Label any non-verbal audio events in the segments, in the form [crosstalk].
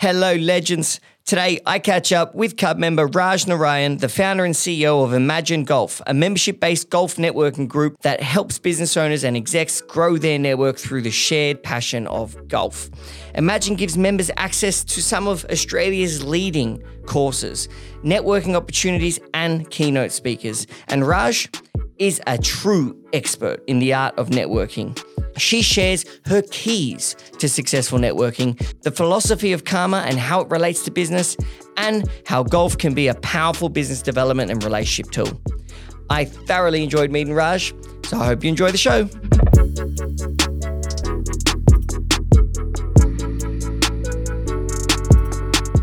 Hello, legends. Today, I catch up with Cub member Raj Narayan, the founder and CEO of Emajin Golf, a membership based golf networking group that helps business owners and execs grow their network through the shared passion of golf. Emajin gives members access to some of Australia's leading courses, networking opportunities, and keynote speakers. And Raj is a true expert in the art of networking. She shares her keys to successful networking, the philosophy of karma and how it relates to business, and how golf can be a powerful business development and relationship tool. I thoroughly enjoyed meeting Raj, so I hope you enjoy the show.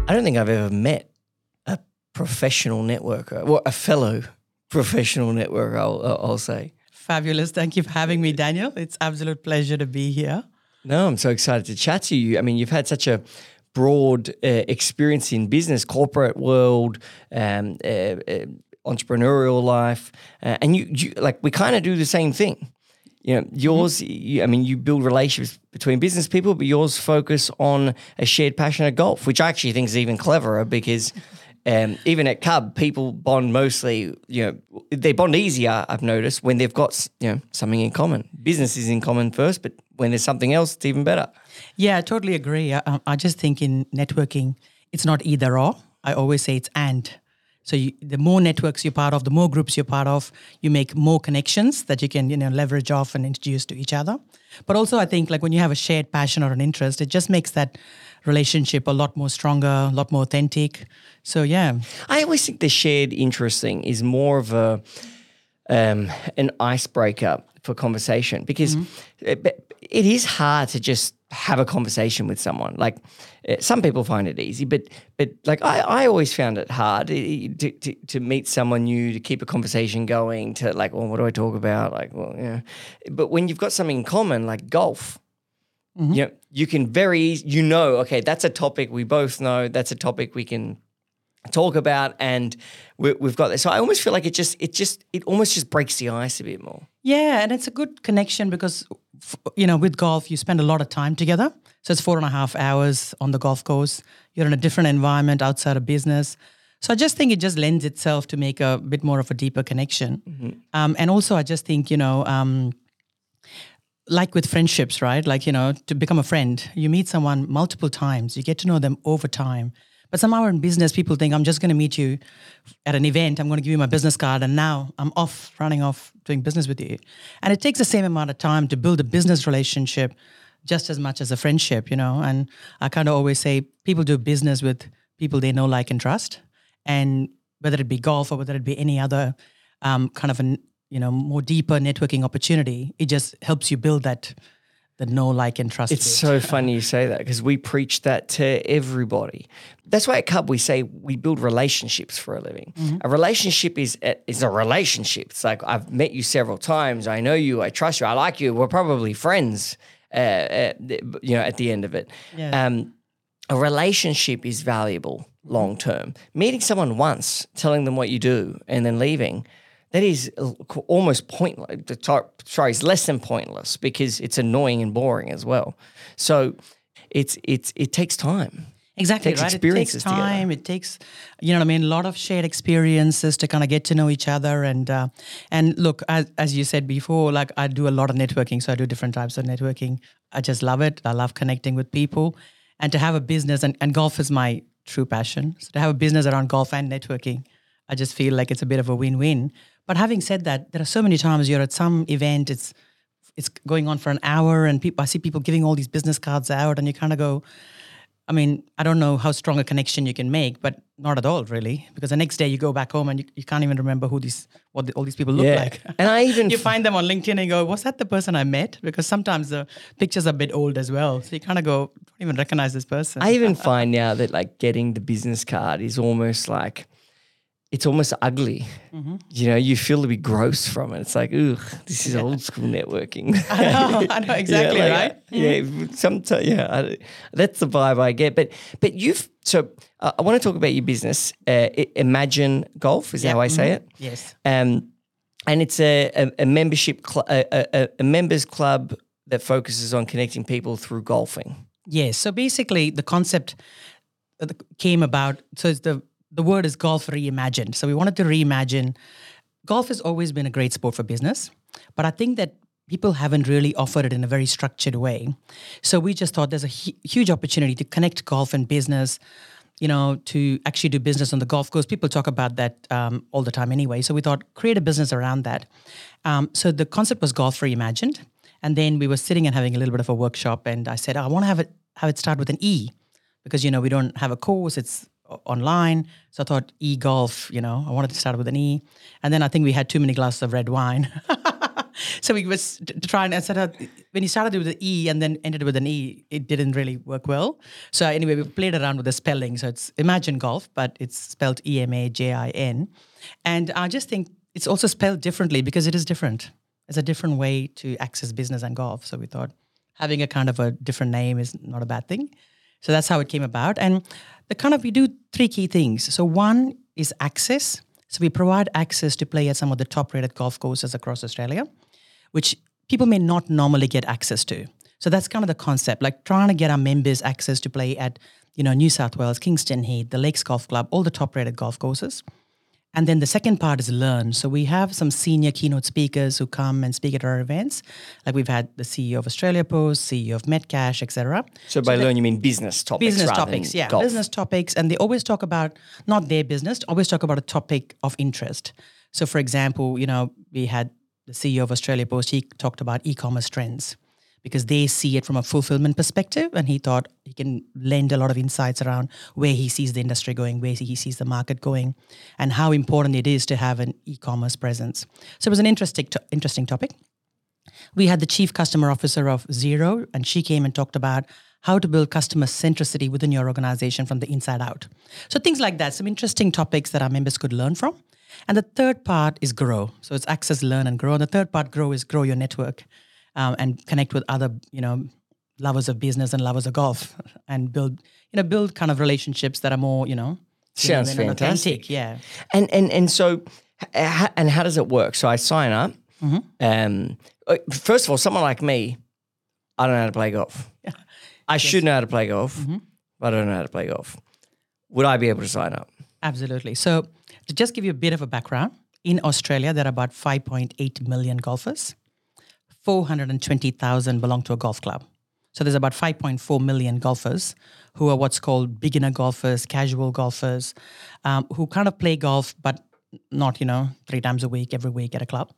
I don't think I've ever met a professional networker, or a fellow professional network, I'll, I'll say. Fabulous. Thank you for having me, Daniel. It's absolute pleasure to be here. No, I'm so excited to chat to you. I mean, you've had such a broad uh, experience in business, corporate world, um, uh, uh, entrepreneurial life, uh, and you, you like we kind of do the same thing. You know, yours. Mm-hmm. You, I mean, you build relationships between business people, but yours focus on a shared passion of golf, which I actually think is even cleverer because um, even at Cub, people bond mostly, you know, they bond easier, I've noticed, when they've got, you know, something in common. Business is in common first, but when there's something else, it's even better. Yeah, I totally agree. I, I just think in networking, it's not either or. I always say it's and. So you, the more networks you're part of, the more groups you're part of, you make more connections that you can, you know, leverage off and introduce to each other. But also, I think like when you have a shared passion or an interest, it just makes that relationship a lot more stronger, a lot more authentic. So yeah, I always think the shared interest thing is more of a um, an icebreaker for conversation because mm-hmm. it, it is hard to just have a conversation with someone. Like uh, some people find it easy, but but like I, I always found it hard to, to, to meet someone new, to keep a conversation going, to like, well, what do I talk about? Like, well, yeah. But when you've got something in common, like golf, mm-hmm. you know, you can very you know, okay, that's a topic we both know. That's a topic we can talk about and we, have got this. So i almost feel like it just it just it almost just breaks the ice a bit more. Yeah and it's a good connection because you know with golf you spend a lot of time together. So it's four and a half hours on the golf course. You're in a different environment outside of business. So i just think it just lends itself to make a bit more of a deeper connection. Mm-hmm. um, and also i just think you know um, like with friendships right? Like you know to become a friend you meet someone multiple times you get to know them over time but somehow in business, people think I'm just going to meet you at an event. I'm going to give you my business card, and now I'm off, running off doing business with you. And it takes the same amount of time to build a business relationship, just as much as a friendship, you know. And I kind of always say people do business with people they know, like, and trust. And whether it be golf or whether it be any other um, kind of a you know more deeper networking opportunity, it just helps you build that the know, like, and trust. It's bit. so funny you say that because we preach that to everybody. That's why at Cub we say we build relationships for a living. Mm-hmm. A relationship is is a relationship. It's like I've met you several times. I know you. I trust you. I like you. We're probably friends. Uh, uh, you know, at the end of it, yeah. um, a relationship is valuable long term. Meeting someone once, telling them what you do, and then leaving that is almost pointless. Sorry, it's less than pointless because it's annoying and boring as well. So it's it's it takes time. Exactly, it right? it takes time. Together. It takes, you know what I mean, a lot of shared experiences to kind of get to know each other. And uh, and look, as, as you said before, like I do a lot of networking, so I do different types of networking. I just love it. I love connecting with people, and to have a business and, and golf is my true passion. So to have a business around golf and networking, I just feel like it's a bit of a win-win. But having said that, there are so many times you're at some event, it's it's going on for an hour, and people I see people giving all these business cards out, and you kind of go, I mean, I don't know how strong a connection you can make, but not at all, really, because the next day you go back home and you, you can't even remember who these what the, all these people look yeah. like. And I [laughs] even you find them on LinkedIn and go, was that the person I met? Because sometimes the pictures are a bit old as well, so you kind of go, don't even recognize this person. I even [laughs] find now that like getting the business card is almost like it's almost ugly. Mm-hmm. You know, you feel a bit gross from it. It's like, ugh, this is yeah. old school networking. [laughs] I know, I know [laughs] exactly, yeah, like, right? Yeah, mm-hmm. sometimes, yeah, I, that's the vibe I get. But but you've so uh, I want to talk about your business. Uh, Emajin Golf is yep. how I say mm-hmm. it. Yes. Um, and it's a, a, a membership cl- a, a, a members club that focuses on connecting people through golfing. Yes. So basically, the concept uh, came about. So it's the the word is golf reimagined. So we wanted to reimagine. Golf has always been a great sport for business, but I think that people haven't really offered it in a very structured way. So we just thought there's a hu- huge opportunity to connect golf and business. You know, to actually do business on the golf course. People talk about that um, all the time anyway. So we thought create a business around that. Um, so the concept was golf reimagined, and then we were sitting and having a little bit of a workshop. And I said, I want to have it have it start with an E, because you know we don't have a course. It's online. So I thought e golf. You know, I wanted to start with an E, and then I think we had too many glasses of red wine. [laughs] so we was trying and said uh, when you started with the E and then ended with an E, it didn't really work well. So anyway, we played around with the spelling. So it's Emajin Golf, but it's spelled E M A J I N, and I just think it's also spelled differently because it is different. It's a different way to access business and golf. So we thought having a kind of a different name is not a bad thing. So that's how it came about. And the kind of we do three key things. So one is access. So we provide access to play at some of the top rated golf courses across Australia, which people may not normally get access to. So that's kind of the concept, like trying to get our members access to play at, you know, New South Wales, Kingston Heath, the Lakes Golf Club, all the top rated golf courses. And then the second part is learn. So we have some senior keynote speakers who come and speak at our events. Like we've had the CEO of Australia Post, CEO of Metcash, etc. So by learn, you mean business topics Business topics, yeah, golf. business topics, and they always talk about not their business, always talk about a topic of interest. So, for example, you know, we had the CEO of Australia Post. He talked about e-commerce trends because they see it from a fulfillment perspective, and he thought he can lend a lot of insights around where he sees the industry going, where he sees the market going, and how important it is to have an e-commerce presence. So it was an interesting, interesting topic we had the chief customer officer of Xero, and she came and talked about how to build customer centricity within your organization from the inside out. So things like that, some interesting topics that our members could learn from. And the third part is grow. So it's access, learn, and grow. And the third part, grow, is grow your network um, and connect with other, you know, lovers of business and lovers of golf, and build, you know, build kind of relationships that are more, you know, Sounds genuine and fantastic. Yeah. And and and so, h- h- and how does it work? So I sign up. Mm-hmm. Um, uh, first of all, someone like me, I don't know how to play golf. [laughs] I should know how to play golf, Mm-hmm. but I don't know how to play golf. Would I be able to sign up? Absolutely. So, to just give you a bit of a background, in Australia, there are about 5.8 million golfers. 420,000 belong to a golf club. So, there's about 5.4 million golfers who are what's called beginner golfers, casual golfers, um, who kind of play golf, but not, you know, three times a week, every week at a club.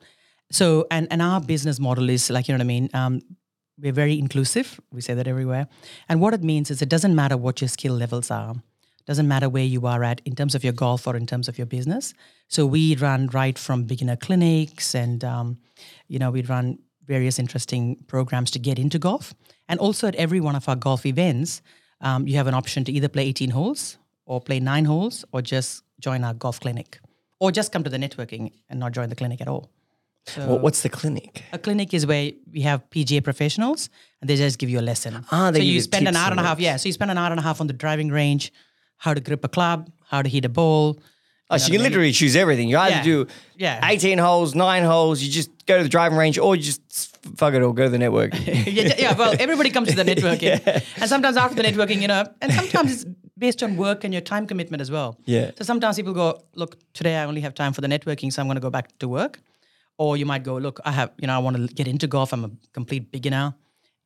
So, and, and our business model is like, you know what I mean? Um, we're very inclusive. We say that everywhere. And what it means is it doesn't matter what your skill levels are doesn't matter where you are at in terms of your golf or in terms of your business. So we run right from beginner clinics and, um, you know, we run various interesting programs to get into golf. And also at every one of our golf events, um, you have an option to either play 18 holes or play nine holes or just join our golf clinic or just come to the networking and not join the clinic at all. So Well, what's the clinic? a clinic is where we have PGA professionals and they just give you a lesson. Ah, they so give you you spend an hour and a half. Yeah, so you spend an hour and a half on the driving range, how to grip a club, how to hit a ball. Oh, so you can literally choose everything. You either Yeah. do Yeah. 18 holes, nine holes, you just go to the driving range, or you just fuck it or go to the network. [laughs] yeah, yeah, well, everybody comes to the [laughs] networking. And sometimes after the networking, you know, and sometimes it's based on work and your time commitment as well. Yeah. So sometimes people go, look, today I only have time for the networking, so I'm going to go back to work. Or you might go, look, I have, you know, I want to get into golf. I'm a complete beginner.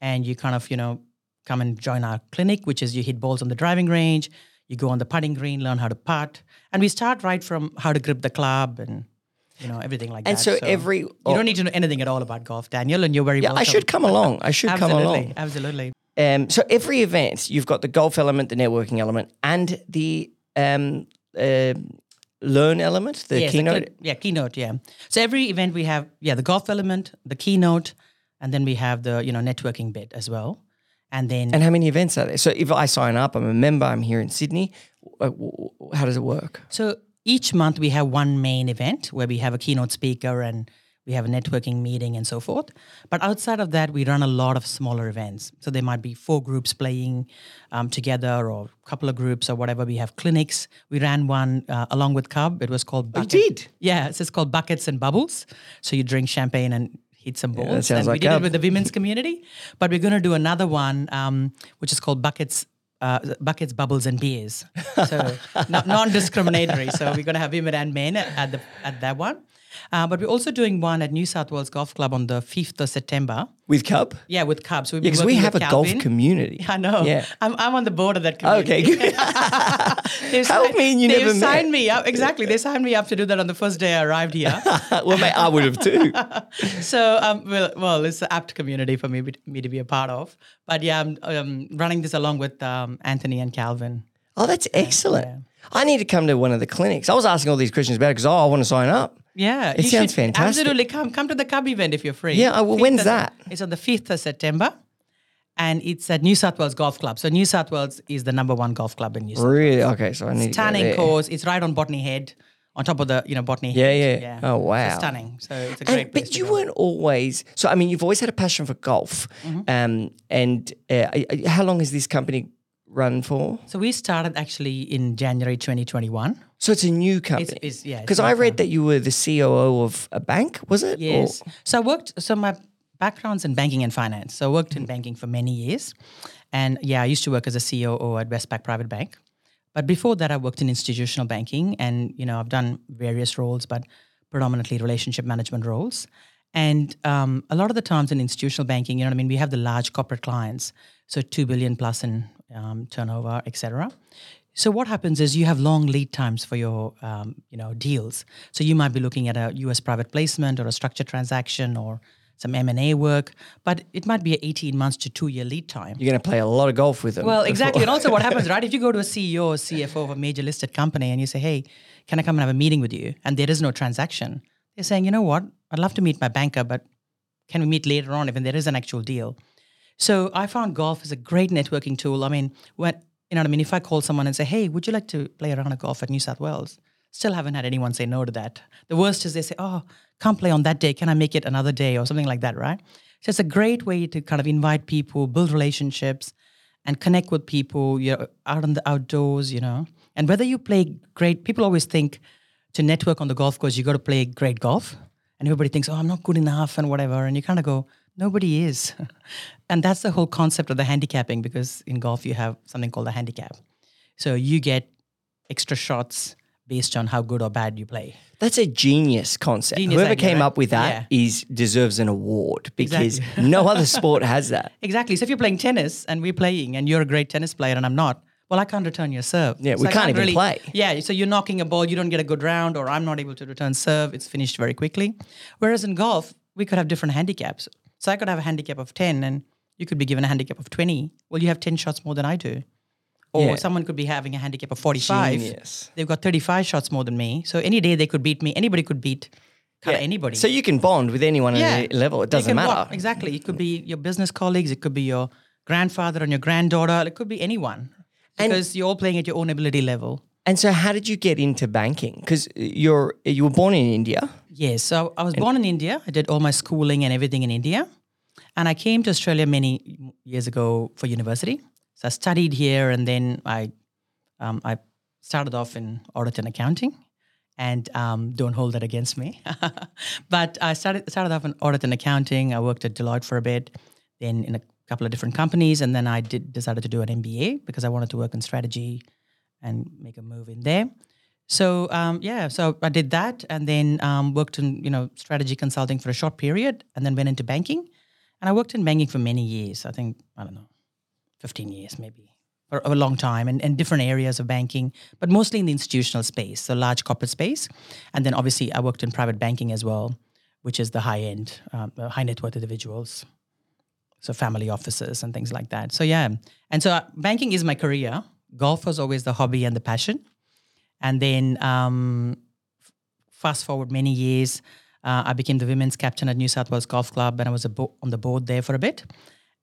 And you kind of, you know, come and join our clinic, which is you hit balls on the driving range, you go on the putting green, learn how to putt. And we start right from how to grip the club and, you know, everything like And that. And so every- You don't need to know anything at all about golf, Daniel, and you're very Yeah, I should come along. I should come along. absolutely. Um, so every event, you've got the golf element, the networking element, and the um, uh, learn element, the Yes, the keynote. key- yeah, keynote. Yeah. So every event we have, yeah, the golf element, the keynote, and then we have the you know networking bit as well, and then and how many events are there? So if I sign up, I'm a member, I'm here in Sydney. uh, How does it work? so each month we have one main event where we have a keynote speaker and we have a networking meeting and so forth. But outside of that, we run a lot of smaller events. So there might be four groups playing um, together or a couple of groups or whatever. We have clinics. We ran one uh, along with Cub. It was called Bucket. did. Yeah, it's called buckets and bubbles. So you drink champagne and hit some balls. that sounds and like we did Gab. it with the women's community, but we're going to do another one, um, which is called buckets uh, buckets, bubbles, and beers. So [laughs] not non-discriminatory. So we're going to have women and men at the at that one. Uh, but we're also doing one at New South Wales Golf Club on the 5th of September. With Cub? Yeah, with Cubs. So yeah, because we have a golf community. [laughs] I know. Yeah. I'm, I'm on the board of that community. Okay, [laughs] [laughs] Help signed- me and you never signed me up. Exactly. They signed me up to do that on the first day I arrived here. well, mate, I would have too. so, um, well, well, it's an apt community for me, me to be a part of. But yeah, I'm um, running this along with um, Anthony and Calvin. Oh, that's excellent. I need to come to one of the clinics. I was asking all these questions about it because, oh, I want to sign up. Yeah, It sounds fantastic. Absolutely, come come to the Cub event if you're free. Yeah, well, when's of- that? It's on the fifth of September, and it's at New South Wales Golf Club. So New South Wales is the number one golf club in New South. Really? Okay, so I need to go Stunning course. It's right on Botany Head, on top of the you know Botany Yeah, Head. yeah. Oh, wow. So stunning. So it's a great. And, place but you weren't always. So, I mean, you've always had a passion for golf. Mm-hmm. Um, and uh, how long has this company run for? So we started actually in January 2021. So it's a new company. It's, it's yeah. Because I read that you were the COO of a bank, was it? Or- Yes. So I worked. So my background's in banking and finance. So I worked in banking for many years, and yeah, I used to work as a COO at Westpac Private Bank. But before that, I worked in institutional banking, and you know I've done various roles, but predominantly relationship management roles. And um, a lot of the times in institutional banking, you know what I mean, we have the large corporate clients, so two billion plus in um, turnover, etc. So what happens is you have long lead times for your um, you know deals. So you might be looking at a U.S. private placement or a structured transaction or some M&A work, but it might be an 18 months to two year lead time. You're going to play a lot of golf with them. Well, before- [laughs] exactly. And also, what happens, right? If you go to a CEO or CFO of a major listed company and you say, hey, can I come and have a meeting with you? And there is no transaction, they're saying, you know what? I'd love to meet my banker, but can we meet later on if there is an actual deal? So I found golf is a great networking tool. I mean, when you know what I mean, if I call someone and say, "Hey, would you like to play around a round of golf at New South Wales?" Still haven't had anyone say no to that. The worst is they say, "Oh, can't play on that day. Can I make it another day or something like that?" Right? So it's a great way to kind of invite people, build relationships, and connect with people. You're out in the outdoors, you know. And whether you play great, people always think to network on the golf course, you got to play great golf. And everybody thinks, oh, I'm not good enough and whatever. And you kind of go, nobody is. [laughs] and that's the whole concept of the handicapping because in golf, you have something called a handicap. So you get extra shots based on how good or bad you play. That's a genius concept. Genius Whoever idea, came right? up with that is deserves an award because Exactly. [laughs] no other sport has that. Exactly. So if you're playing tennis and we're playing and you're a great tennis player and I'm not, well, I can't return your serve. Yeah, So we I can't even play. Yeah, so you're knocking a ball, you don't get a good round, or I'm not able to return serve. It's finished very quickly. Whereas in golf, we could have different handicaps. So I could have a handicap of 10 and you could be given a handicap of 20. Well, you have 10 shots more than I do. Or Yeah. someone could be having a handicap of 45. Genius. They've got 35 shots more than me. So any day they could beat me. Anybody could beat kind of anybody. So you can bond with anyone at any level. It doesn't matter. walk- Exactly. It could be your business colleagues. It could be your grandfather and your granddaughter. It could be anyone because you're all playing at your own ability level. And so, how did you get into banking? Because you're you were born in India. Yes. So I was born in India. I did all my schooling and everything in India. And I came to Australia many years ago for university. So I studied here and then I, um, I started off in audit and accounting. And um, don't hold that against me. [laughs] but I started, started off in audit and accounting. I worked at Deloitte for a bit, then in a couple of different companies. And then I did decided to do an MBA because I wanted to work in strategy and make a move in there. So um, yeah, so I did that, and then um, worked in you know strategy consulting for a short period, and then went into banking, and I worked in banking for many years. I think I don't know, fifteen years maybe, for a long time, and, and different areas of banking, but mostly in the institutional space, so large corporate space, and then obviously I worked in private banking as well, which is the high end, um, high net worth individuals, so family offices and things like that. So yeah, and so uh, banking is my career. Golf was always the hobby and the passion. And then um, fast forward many years, uh, I became the women's captain at New South Wales Golf Club, and I was bo- on the board there for a bit.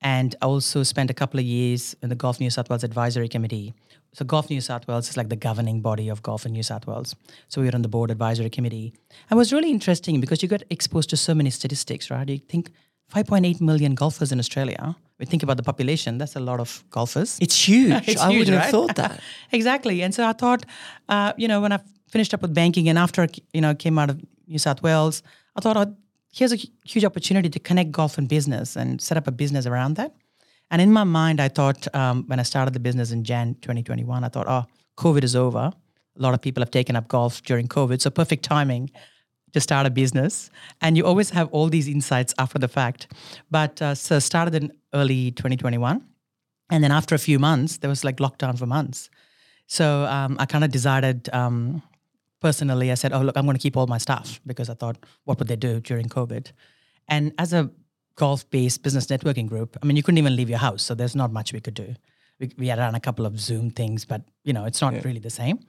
And I also spent a couple of years in the Golf New South Wales Advisory Committee. So Golf New South Wales is like the governing body of golf in New South Wales. So we were on the board advisory committee. And it was really interesting because you got exposed to so many statistics, right? You think 5.8 million golfers in Australia. We think about the population, that's a lot of golfers. It's huge. [laughs] It's I huge, wouldn't right? have thought that. [laughs] exactly. And so I thought, uh, you know, when I finished up with banking and after, you know, came out of New South Wales, I thought, oh, here's a huge opportunity to connect golf and business and set up a business around that. And in my mind, I thought um, when I started the business in Jan 2021, I thought, oh, COVID is over. A lot of people have taken up golf during COVID, so perfect timing to start a business. And you always have all these insights after the fact. But uh, so started in early 2021, and then after a few months, there was like lockdown for months. So um, I kind of decided um, personally, I said, oh, look, I'm going to keep all my stuff because I thought, what would they do during COVID? And as a golf based business networking group, I mean, you couldn't even leave your house. So there's not much we could do. We, we had done a couple of Zoom things, but, you know, it's not yeah. really the same.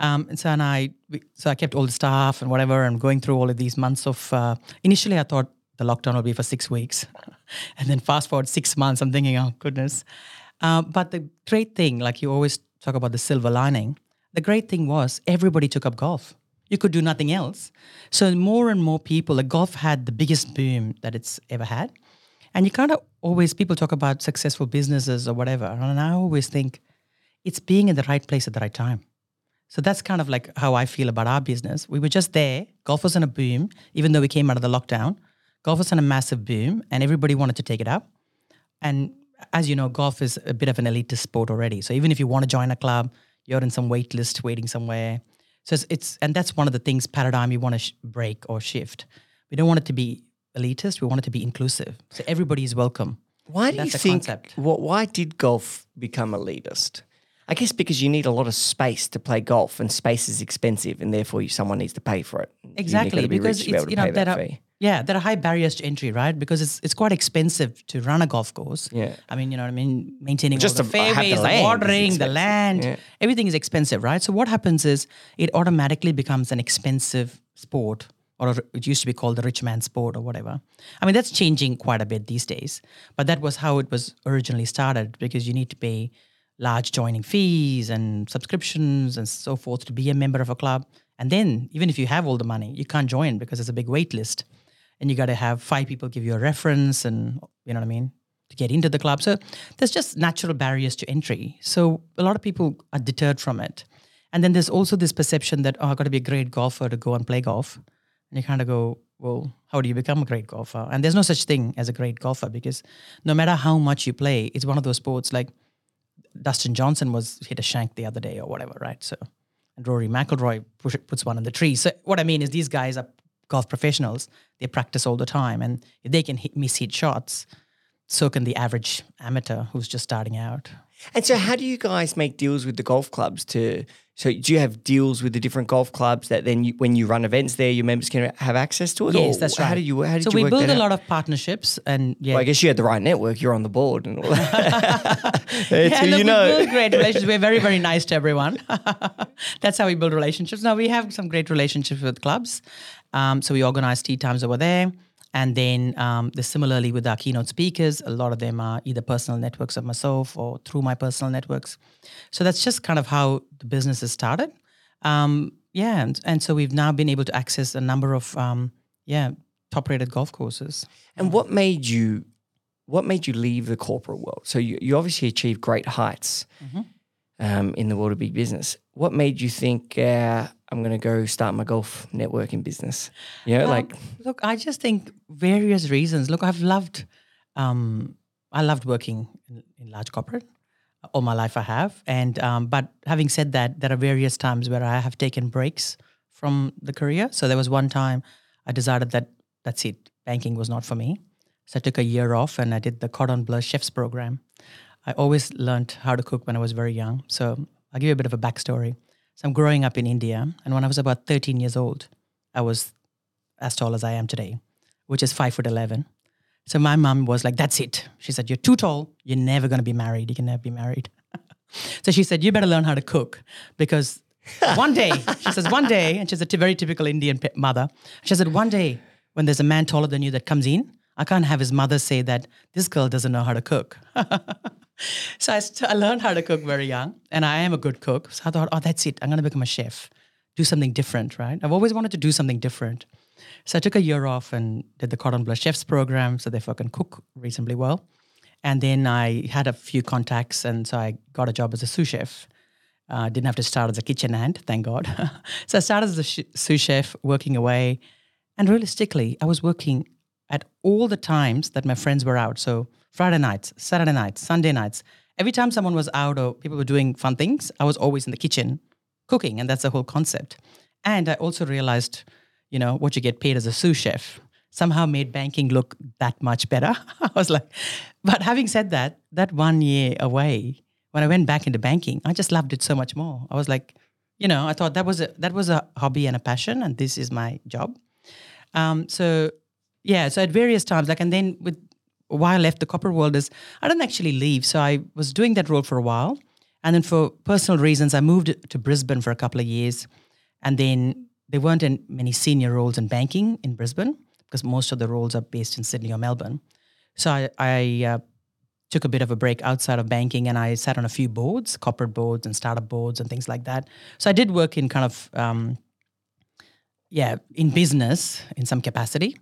Um, and so and I, so I kept all the staff and whatever, and going through all of these months of. Uh, initially, I thought the lockdown would be for six weeks, [laughs] and then fast forward six months, I'm thinking, oh goodness. Uh, but the great thing, like you always talk about the silver lining, the great thing was everybody took up golf. You could do nothing else. So more and more people, like golf had the biggest boom that it's ever had. And you kind of always, people talk about successful businesses or whatever. And I always think it's being in the right place at the right time. So that's kind of like how I feel about our business. We were just there. Golf was in a boom, even though we came out of the lockdown. Golf was in a massive boom, and everybody wanted to take it up. And as you know, golf is a bit of an elitist sport already. So even if you want to join a club, you're in some wait list waiting somewhere. So it's, it's and that's one of the things paradigm you want to sh- break or shift. We don't want it to be elitist. We want it to be inclusive. So everybody is welcome. Why do you think? What, why did golf become elitist? I guess because you need a lot of space to play golf, and space is expensive, and therefore you, someone needs to pay for it. Exactly, be because it's, you know that, are, yeah, there are high barriers to entry, right? Because it's it's quite expensive to run a golf course. Yeah, I mean, you know what I mean, maintaining just all the fairways, the, the watering, the land, yeah. everything is expensive, right? So what happens is it automatically becomes an expensive sport or it used to be called the rich man's sport or whatever. I mean, that's changing quite a bit these days, but that was how it was originally started because you need to pay large joining fees and subscriptions and so forth to be a member of a club. And then, even if you have all the money, you can't join because there's a big wait list. And you got to have five people give you a reference and, you know what I mean, to get into the club. So there's just natural barriers to entry. So a lot of people are deterred from it. And then there's also this perception that, oh, I've got to be a great golfer to go and play golf. And you kind of go, well, how do you become a great golfer? And there's no such thing as a great golfer because no matter how much you play, it's one of those sports like Dustin Johnson was hit a shank the other day or whatever, right? So, and Rory McIlroy push, puts one in the tree. So, what I mean is, these guys are golf professionals. They practice all the time, and if they can hit, miss hit shots, so can the average amateur who's just starting out. And so, how do you guys make deals with the golf clubs to so do you have deals with the different golf clubs that then you, when you run events there, your members can have access to it? Yes, that's right. How do you? How did so you we build a out? lot of partnerships, and yeah. Well, I guess you had the right network. You're on the board and all that. [laughs] yeah, look, you know. we build great relationships. We're very, very nice to everyone. [laughs] that's how we build relationships. Now we have some great relationships with clubs. Um, so we organize tea times over there. And then um, the, similarly with our keynote speakers, a lot of them are either personal networks of myself or through my personal networks. So that's just kind of how the business has started. Um, yeah, and, and, so we've now been able to access a number of um, yeah top rated golf courses. And what made you what made you leave the corporate world? So you, you obviously achieved great heights mm-hmm. um, in the world of big business. What made you think uh, I'm going to go start my golf networking business? Know, um, like look, I just think various reasons. Look, I've loved um, I loved working in, in large corporate all my life I have. And um, but having said that, there are various times where I have taken breaks from the career. So there was one time I decided that that's it, banking was not for me. So I took a year off and I did the Cordon Bleu Chefs program. I always learned how to cook when I was very young. So I'll give you a bit of a backstory. So I'm growing up in India, and when I was about 13 years old, I was as tall as I am today, which is five foot 11. So my mom was like, that's it. She said, you're too tall. You're never going to be married. You can never be married. [laughs] so she said, you better learn how to cook because [laughs] one day, she says, one day, and she's a t- very typical Indian mother. She said, one day when there's a man taller than you that comes in, I can't have his mother say that this girl doesn't know how to cook. [laughs] so I, st- I learned how to cook very young, and I am a good cook. So I thought, oh, that's it. I'm going to become a chef, do something different, right? I've always wanted to do something different. So I took a year off and did the Cordon Bleu Chefs program so therefore I can cook reasonably well. And then I had a few contacts, and so I got a job as a sous chef. Uh, didn't have to start as a kitchen hand, thank God. [laughs] so I started as a sh- sous chef, working away. And realistically, I was working at all the times that my friends were out. So Friday nights, Saturday nights, Sunday nights. Every time someone was out or people were doing fun things, I was always in the kitchen cooking, and that's the whole concept. And I also realized, you know, what you get paid as a sous chef somehow made banking look that much better. [laughs] I was like, but having said that, that one year away, when I went back into banking, I just loved it so much more. I was like, you know, I thought that was a that was a hobby and a passion, and this is my job. Um, so yeah, so at various times, like, and then with why I left the corporate world is I didn't actually leave. So I was doing that role for a while, and then for personal reasons, I moved to Brisbane for a couple of years, and then there weren't many senior roles in banking in Brisbane because most of the roles are based in Sydney or Melbourne. So I, I uh, took a bit of a break outside of banking and I sat on a few boards, corporate boards and startup boards and things like that. So I did work in kind of, um, yeah, in business in some capacity.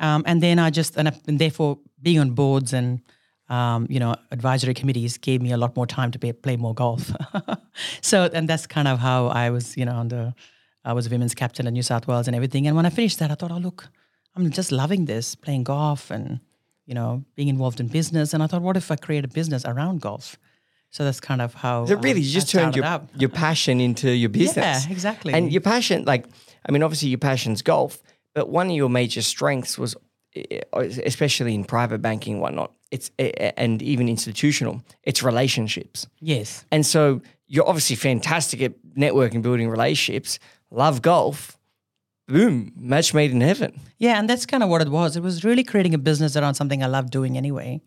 Um, and then I just, and, I, and, therefore being on boards and, um, you know, advisory committees gave me a lot more time to play, play more golf. [laughs] so, and that's kind of how I was, you know, on the, I was a women's captain at New South Wales and everything. And when I finished that, I thought, oh, look, I'm just loving this, playing golf and, you know, being involved in business. And I thought, what if I create a business around golf? So that's kind of how. So really, um, you just turned your, your passion into your business. Yeah, exactly. And your passion, like, I mean, obviously your passion's golf, but one of your major strengths was, especially in private banking and whatnot, it's and even institutional, it's relationships. Yes. And so you're obviously fantastic at networking, building relationships. Love golf boom, match made in heaven. Yeah, and that's kind of what it was. It was really creating a business around something I love doing anyway.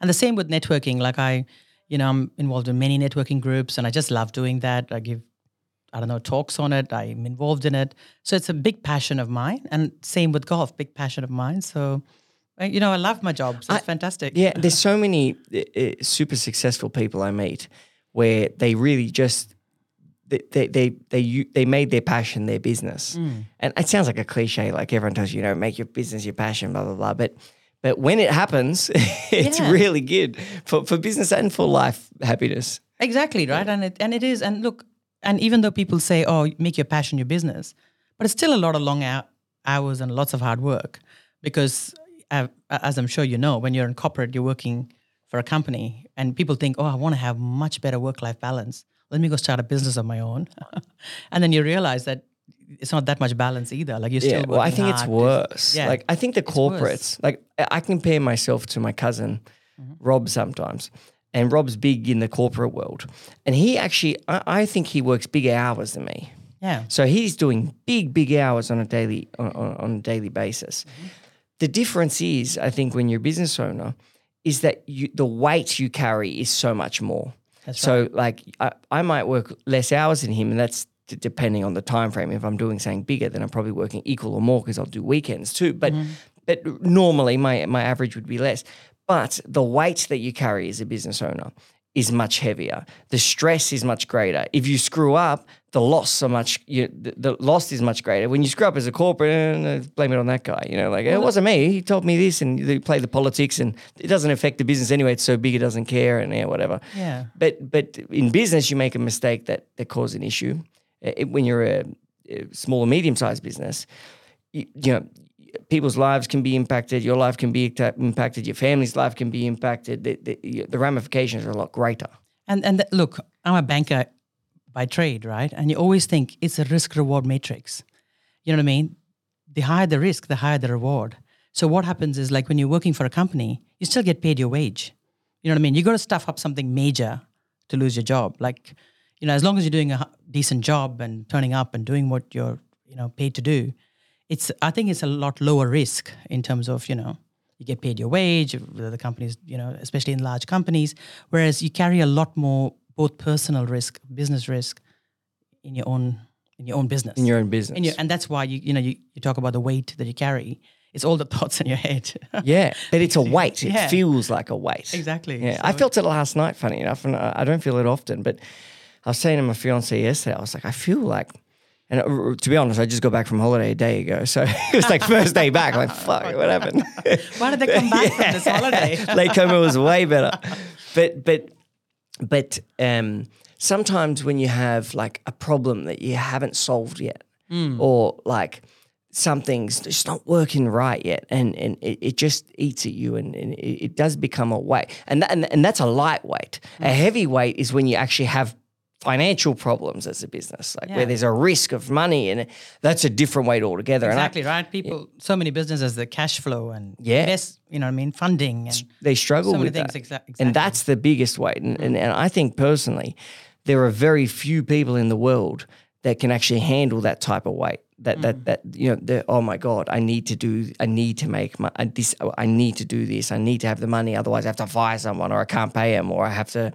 And the same with networking. Like I, you know, I'm involved in many networking groups and I just love doing that. I give, I don't know, talks on it. I'm involved in it. So it's a big passion of mine. And same with golf, big passion of mine. So, uh, you know, I love my job. So it's I, fantastic. Yeah, there's [laughs] so many uh, super successful people I meet where they really just they they they they made their passion their business, mm. and it sounds like a cliche. Like everyone tells you, you know, make your business your passion, blah blah blah. But but when it happens, [laughs] it's yeah. really good for for business and for life happiness. Exactly right, and it and it is. And look, and even though people say, "Oh, make your passion your business," but it's still a lot of long hours and lots of hard work because, uh, as I'm sure you know, when you're in corporate, you're working for a company, and people think, "Oh, I want to have much better work life balance." let me go start a business of my own. [laughs] and then you realize that it's not that much balance either. Like you're still. Yeah, well, I think it's worse. Yeah, like I think the corporates. Like I compare myself to my cousin mm-hmm. Rob sometimes, and Rob's big in the corporate world, and he actually, I, I, think he works bigger hours than me. Yeah. So he's doing big, big hours on a daily on, on a daily basis. Mm-hmm. The difference is, I think, when you're a business owner, is that you, the weight you carry is so much more. That's so right. like I, I might work less hours than him, and that's d- depending on the time frame. If I'm doing something bigger, then I'm probably working equal or more because I'll do weekends too. But mm-hmm. but normally my my average would be less. But the weight that you carry as a business owner is much heavier. The stress is much greater. If you screw up, the loss are much. You, the, the, loss is much greater. When you screw up as a corporate, uh, blame it on that guy. You know, like it wasn't me. He told me this, and they play the politics, and it doesn't affect the business anyway. It's so big, it doesn't care, and yeah, whatever. Yeah. But but in business, you make a mistake that that causes an issue. It, when you're a, a small or medium sized business, you, you know people's lives can be impacted, your life can be impacted, your family's life can be impacted. The, the, the ramifications are a lot greater. And and look, I'm a banker by trade, right? And you always think it's a risk reward matrix. You know what I mean? The higher the risk, the higher the reward. So what happens is like when you're working for a company, you still get paid your wage. You know what I mean? You got to stuff up something major to lose your job. Like, you know, as long as you're doing a decent job and turning up and doing what you're, you know, paid to do, it's I think it's a lot lower risk in terms of you know you get paid your wage the companies you know especially in large companies whereas you carry a lot more both personal risk business risk in your own in your own business. In your own business. Your, and that's why you you know you, you talk about the weight that you carry. It's all the [laughs] thoughts in your head. Yeah but it's a [laughs] weight. It yeah. feels like a weight. Exactly. Yeah so i felt it last night funny enough and I don't feel it often but i was saying to my fiance yesterday i was like i feel like and uh, to be honest, I just got back from holiday a day ago. So [laughs] it was like first day back. Like, [laughs] fuck, what happened? [laughs] Why did they come back yeah. from this holiday? Lake Como was way better. But but but um, sometimes when you have like a problem that you haven't solved yet, mm. or like something's just not working right yet, and and it, it just eats at you, and, and it, it does become a weight, and that, and and that's a lightweight. A heavyweight is when you actually have financial problems as a business, like Yeah. where there's a risk of money, and that's a different weight altogether. And I- Exactly right. People, so many businesses, the cash flow and Yeah. invest, you know, what I mean, funding and they struggle so many with things. that. exa- exactly. And that's the biggest weight. And, and, and I think personally, there are very few people in the world that can actually handle that type of weight. That Mm. that that you know, the, oh my god, I need to do, I need to make my I, this, I need to do this. I need to have the money, otherwise I have to fire someone, or I can't pay them, or I have to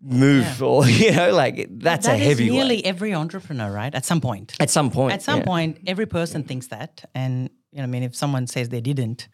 move, or [laughs] you know, like that's That a is heavy nearly weight. every entrepreneur, right? At some point. At some point, At some yeah. point, every person thinks that. And, you know, I mean, if someone says they didn't,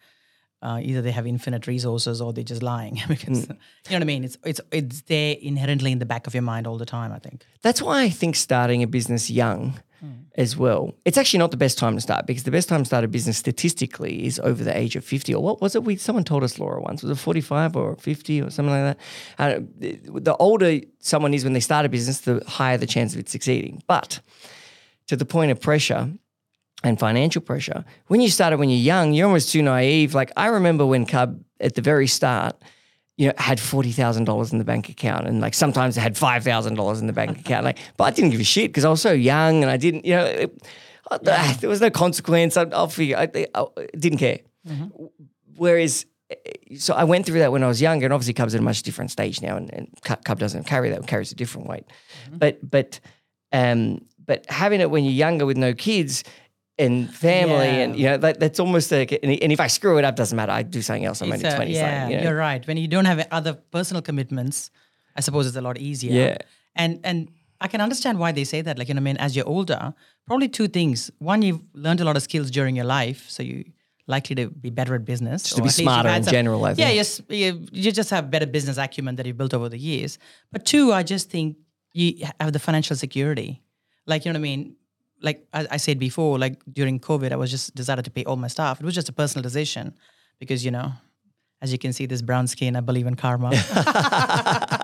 uh, either they have infinite resources or they're just lying [laughs] because, Mm. you know what I mean? It's, it's, it's there inherently in the back of your mind all the time, I think. That's why I think starting a business young Hmm. as well. It's actually not the best time to start because the best time to start a business statistically is over the age of 50 or what was it? We someone told us Laura once. Was it 45 or 50 or something like that? Uh, the, older someone is when they start a business, the higher the chance of it succeeding. But to the point of pressure and financial pressure, when you start it when you're young, you're almost too naive. Like I remember when Cub at the very start, you know, had forty thousand dollars in the bank account, and like sometimes I had five thousand dollars in the bank account. Like, but I didn't give a shit because I was so young, and I didn't, you know, it, I- there was no consequence. I, I'll figure. I, I didn't care. Whereas, eh, so I went through that when I was younger, and obviously Cub's at a much different stage now, and, and Cub doesn't carry that; it carries a different weight. But but um, but having it when you're younger with no kids. And family, Yeah. and you know that, that's almost like, and, if I screw it up, doesn't matter. I do something else. I'm It's only a- twenty yeah. You know? you're right. When you don't have other personal commitments, I suppose it's a lot easier. Yeah. And and I can understand why they say that. Like, you know, what I mean, as you're older, probably two things. One, you've learned a lot of skills during your life, so you likely to be better at business. to or be smarter in some- general, I Yeah, think. yes, you, you just have better business acumen that you've built over the years. But two, I just think you have the financial security. Like, you know what I mean? Like I, I said before, like during COVID, I was just decided to pay all my staff. It was just a personal decision because, you know, as you can see, this brown skin, I believe in karma. [laughs]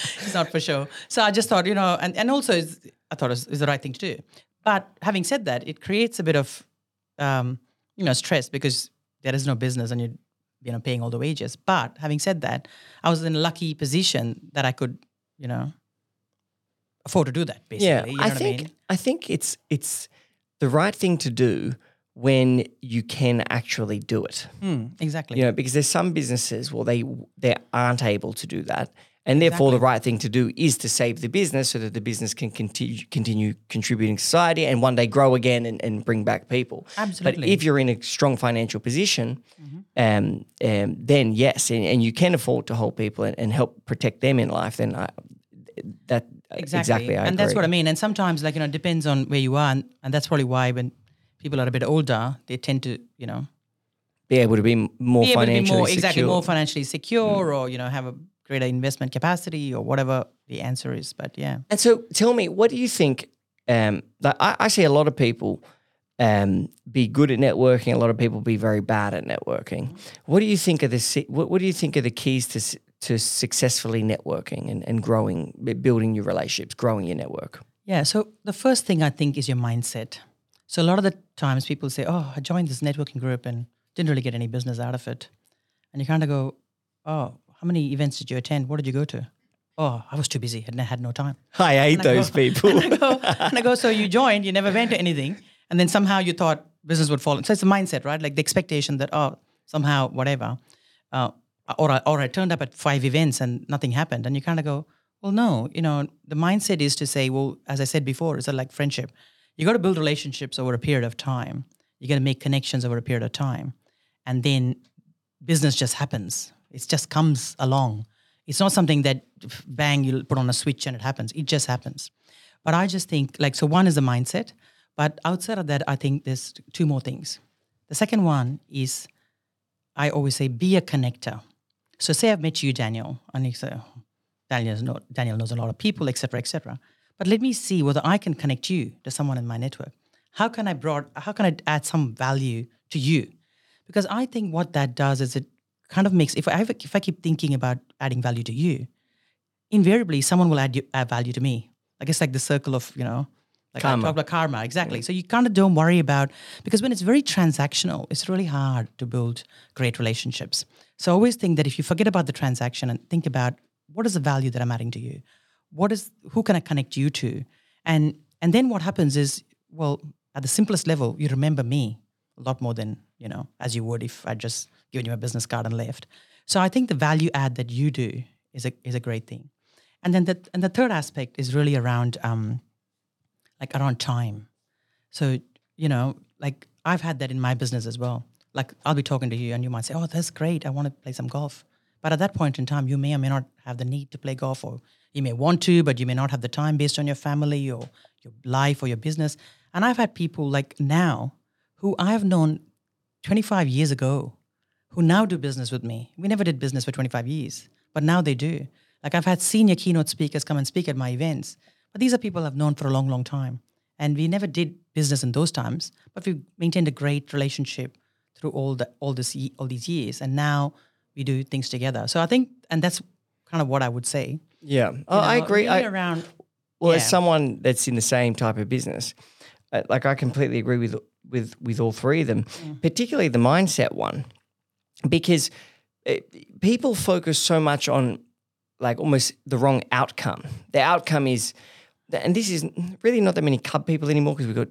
[laughs] it's not for sure. So I just thought, you know, and, and also it's, I thought it was, the right thing to do. But having said that, it creates a bit of, um, you know, stress because there is no business and you're, you know, paying all the wages. But having said that, I was in a lucky position that I could, you know, afford to do that. Basically, Yeah, you know I think I mean? I think it's it's the right thing to do when you can actually do it. Hmm, exactly. You know, because there's some businesses well they they aren't able to do that. And therefore, the right thing to do is to save the business so that the business can continue, continue contributing to society and one day grow again and, and bring back people. Absolutely. But if you're in a strong financial position, Mm-hmm. um, um, then yes, and, and you can afford to hold people and, and help protect them in life, then I, that exactly, I and that's what I mean. And sometimes, like you know, it depends on where you are, and, and that's probably why when people are a bit older, they tend to, you know, be able to be more be able to be financially more secure. exactly more financially secure, or you know, have a greater investment capacity, or whatever the answer is. But yeah, And so, tell me, what do you think? Um, like I, I see a lot of people um, be good at networking. A lot of people be very bad at networking. What do you think of the what, what do you think are the keys to to successfully networking and, and growing, building your relationships, growing your network? yeah. So the first thing I think is your mindset. So a lot of the times people say, "Oh, I joined this networking group and didn't really get any business out of it," and you kind of go, "Oh, how many events did you attend? What did you go to?" Oh, I was too busy and I had no time. [laughs] I hate I those go- people. And I, [laughs] go, and I go, so you joined, you never went to anything, and then somehow you thought business would fall. So it's a mindset, right? Like the expectation that oh, somehow whatever, uh, or I, or I turned up at five events and nothing happened, and you kind of go, well, no, you know, the mindset is to say, well, as I said before, it's like friendship. You got to build relationships over a period of time. You got to make connections over a period of time, and then business just happens. It just comes along. It's not something that bang you put on a switch and it happens. It just happens. But I just think like so one is the mindset, but outside of that I think there's two more things. The second one is I always say be a connector. So say I've met you Daniel and you say oh, Daniel knows, Daniel knows a lot of people etc etc. But let me see whether I can connect you to someone in my network. How can I broad how can I add some value to you? Because I think what that does is it kind of makes if I if I keep thinking about adding value to you, invariably someone will add, you, add value to me. I guess like the circle of you know Like Karma. I talked about karma, exactly. Mm. So you kind of don't worry about because when it's very transactional, it's really hard to build great relationships. So I always think that if you forget about the transaction and think about what is the value that I'm adding to you, what is who can I connect you to, and and then what happens is well at the simplest level you remember me a lot more than you know as you would if I just given you a business card and left. So I think the value add that you do is a is a great thing, and then the and the third aspect is really around um, like around time. So, you know, like I've had that in my business as well. Like I'll be talking to you and you might say, Oh, that's great. I want to play some golf. But at that point in time, you may or may not have the need to play golf, or you may want to, but you may not have the time based on your family or your life or your business. And I've had people like now who I have known 25 years ago who now do business with me. We never did business for 25 years, but now they do. Like I've had senior keynote speakers come and speak at my events, but these are people I've known for a long, long time. And we never did business in those times, but we maintained a great relationship through all the all this all these years. And now we do things together. So I think, and that's kind of what I would say. Yeah, Oh, I agree. I, around well, yeah. as someone that's in the same type of business, uh, like I completely agree with with with all three of them, Mm. particularly the mindset one, because it, people focus so much on like almost the wrong outcome. The outcome is, and this is really not that many club people anymore because we've got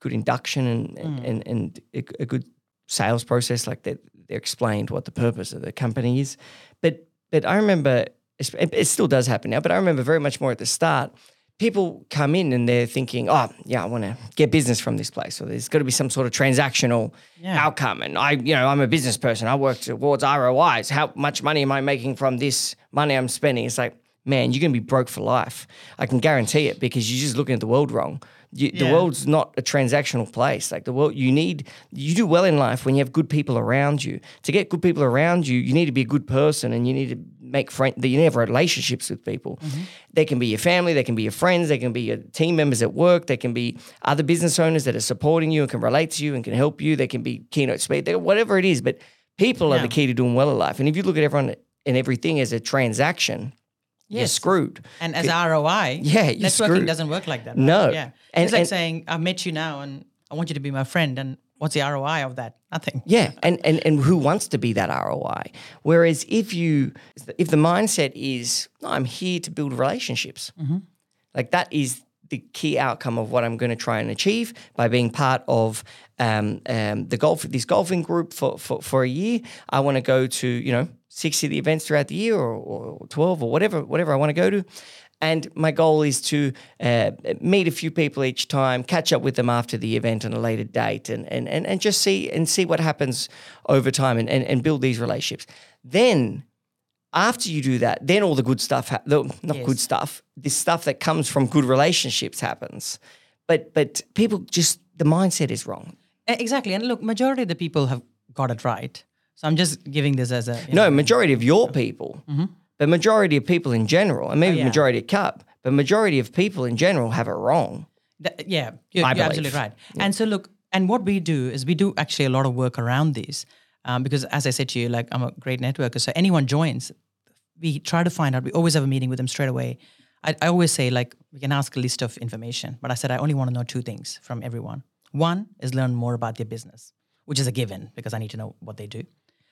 good induction and Mm. and and a, a good sales process. Like that, they're explained what the purpose of the company is. But but I remember it, it still does happen now. But I remember very much more at the start. People come in and they're thinking, "Oh, yeah, I want to get business from this place." So there's got to be some sort of transactional Yeah. outcome. And I, you know, I'm a business person. I work towards ROIs. How much money am I making from this money I'm spending? It's like, man, you're going to be broke for life. I can guarantee it because you're just looking at the world wrong. You, The world's not a transactional place. Like the world, you need you do well in life when you have good people around you. To get good people around you, you need to be a good person, and you need to make friends. You need to have relationships with people. Mm-hmm. They can be your family, they can be your friends, they can be your team members at work, they can be other business owners that are supporting you and can relate to you and can help you. They can be keynote speakers, whatever it is. But people are the key to doing well in life. And if you look at everyone and everything as a transaction, you're screwed. And as ROI, Yeah, you're networking screwed. doesn't work like that. No. Yeah. And- it's like and- saying, I met you now and I want you to be my friend. And what's the ROI of that? Nothing. Yeah, and, and and who wants to be that ROI? Whereas if you if the mindset is "No, I'm here to build relationships, like that is the key outcome of what I'm going to try and achieve by being part of um, um, the golf this golfing group for, for, for a year. I want to go to you know six of the events throughout the year or, or twelve or whatever whatever I want to go to. And my goal is to uh, meet a few people each time, catch up with them after the event on a later date, and and and, and just see and see what happens over time, and, and, and build these relationships. Then, after you do that, then all the good stuff, ha- the, not good stuff, this stuff that comes from good relationships happens. But but people just the mindset is wrong. Exactly. And look, majority of the people have got it right. So I'm just giving this as a No, know, majority of your people, but majority of people in general, and maybe yeah. majority of Cub, but majority of people in general have it wrong. Th- yeah, you're, you're absolutely right. And so, look, and what we do is we do actually a lot of work around this um, because, as I said to you, like I'm a great networker. So anyone joins, we try to find out. We always have a meeting with them straight away. I, I always say like we can ask a list of information, but I said I only want to know two things from everyone. One is learn more about their business, which is a given because I need to know what they do.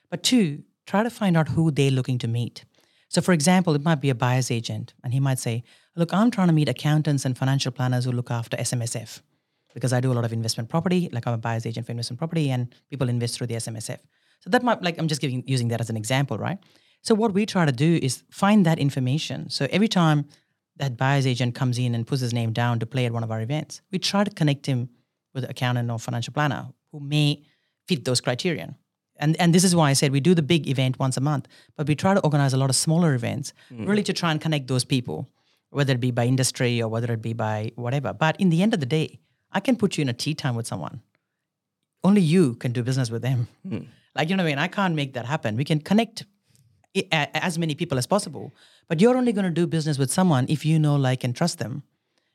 But two, try to find out who they're looking to meet. So, for example, it might be a buyer's agent, and he might say, Look, I'm trying to meet accountants and financial planners who look after SMSF because I do a lot of investment property, like I'm a buyer's agent for investment property, and people invest through the SMSF. So, that might, like, I'm just giving, using that as an example, right? So, what we try to do is find that information. So, every time that buyer's agent comes in and puts his name down to play at one of our events, we try to connect him with an accountant or financial planner who may fit those criterion. And, and this is why I said we do the big event once a month, but we try to organize a lot of smaller events mm. really to try and connect those people, whether it be by industry or whether it be by whatever. But in the end of the day, I can put you in a tee time with someone. Only you can do business with them. Hmm. [laughs] Like, you know what I mean? I can't make that happen. We can connect as many people as possible, but you're only going to do business with someone if you know, like, and trust them.